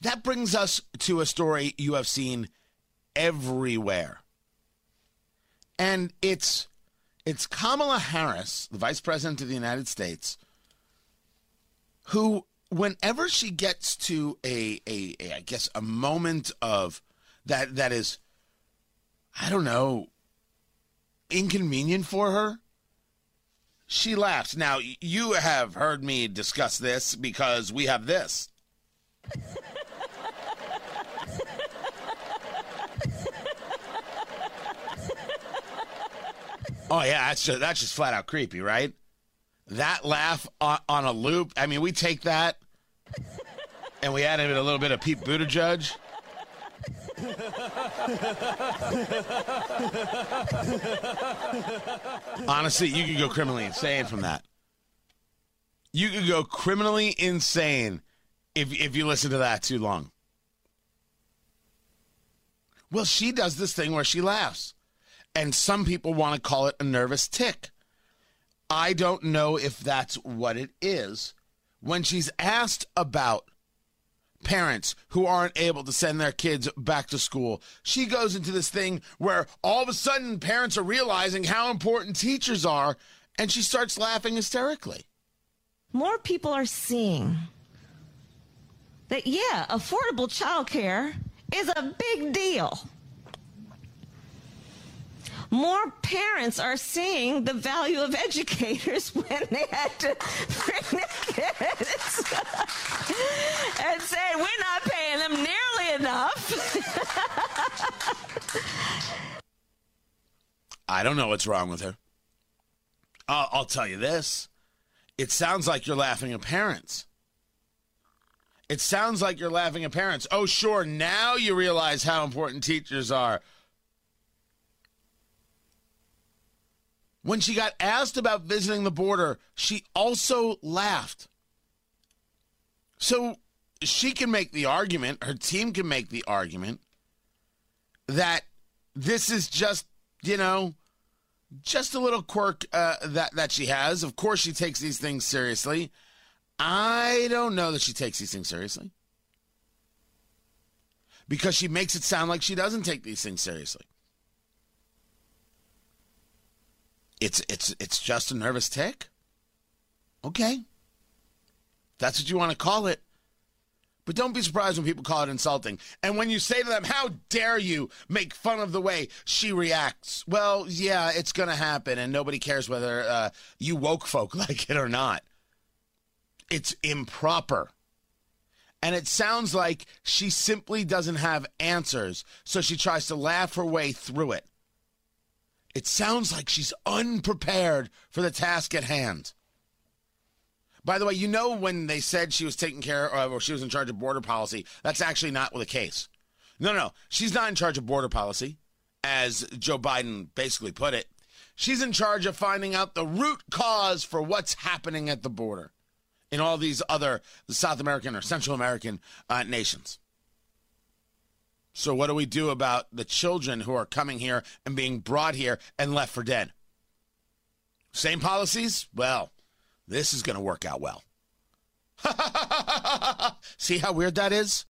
That brings us to a story you have seen everywhere. And it's it's Kamala Harris, the Vice President of the United States, who whenever she gets to a, a, a I guess a moment of that that is I don't know inconvenient for her, she laughs. Now you have heard me discuss this because we have this. oh yeah, that's just that's just flat out creepy, right? That laugh on, on a loop. I mean, we take that and we add added a little bit of Pete Buttigieg. Honestly, you could go criminally insane from that. You could go criminally insane if if you listen to that too long. Well, she does this thing where she laughs. And some people want to call it a nervous tic. I don't know if that's what it is. When she's asked about parents who aren't able to send their kids back to school, she goes into this thing where all of a sudden parents are realizing how important teachers are, and she starts laughing hysterically. More people are seeing that, yeah, affordable childcare is a big deal. More parents are seeing the value of educators when they had to bring their kids and say, we're not paying them nearly enough. I don't know what's wrong with her. I'll, I'll tell you this it sounds like you're laughing at parents. It sounds like you're laughing at parents. Oh, sure, now you realize how important teachers are. When she got asked about visiting the border, she also laughed. So she can make the argument, her team can make the argument that this is just, you know, just a little quirk uh, that that she has. Of course, she takes these things seriously. I don't know that she takes these things seriously because she makes it sound like she doesn't take these things seriously. It's it's it's just a nervous tic. Okay. That's what you want to call it. But don't be surprised when people call it insulting. And when you say to them, How dare you make fun of the way she reacts? Well, yeah, it's going to happen, and nobody cares whether uh, you woke folk like it or not. It's improper. And it sounds like she simply doesn't have answers, so she tries to laugh her way through it. It sounds like she's unprepared for the task at hand. By the way, you know when they said she was taking care of, or she was in charge of border policy, that's actually not the case. No, no, she's not in charge of border policy, as Joe Biden basically put it. She's in charge of finding out the root cause for what's happening at the border in all these other South American or Central American uh, nations. So, what do we do about the children who are coming here and being brought here and left for dead? Same policies? Well, this is going to work out well. See how weird that is?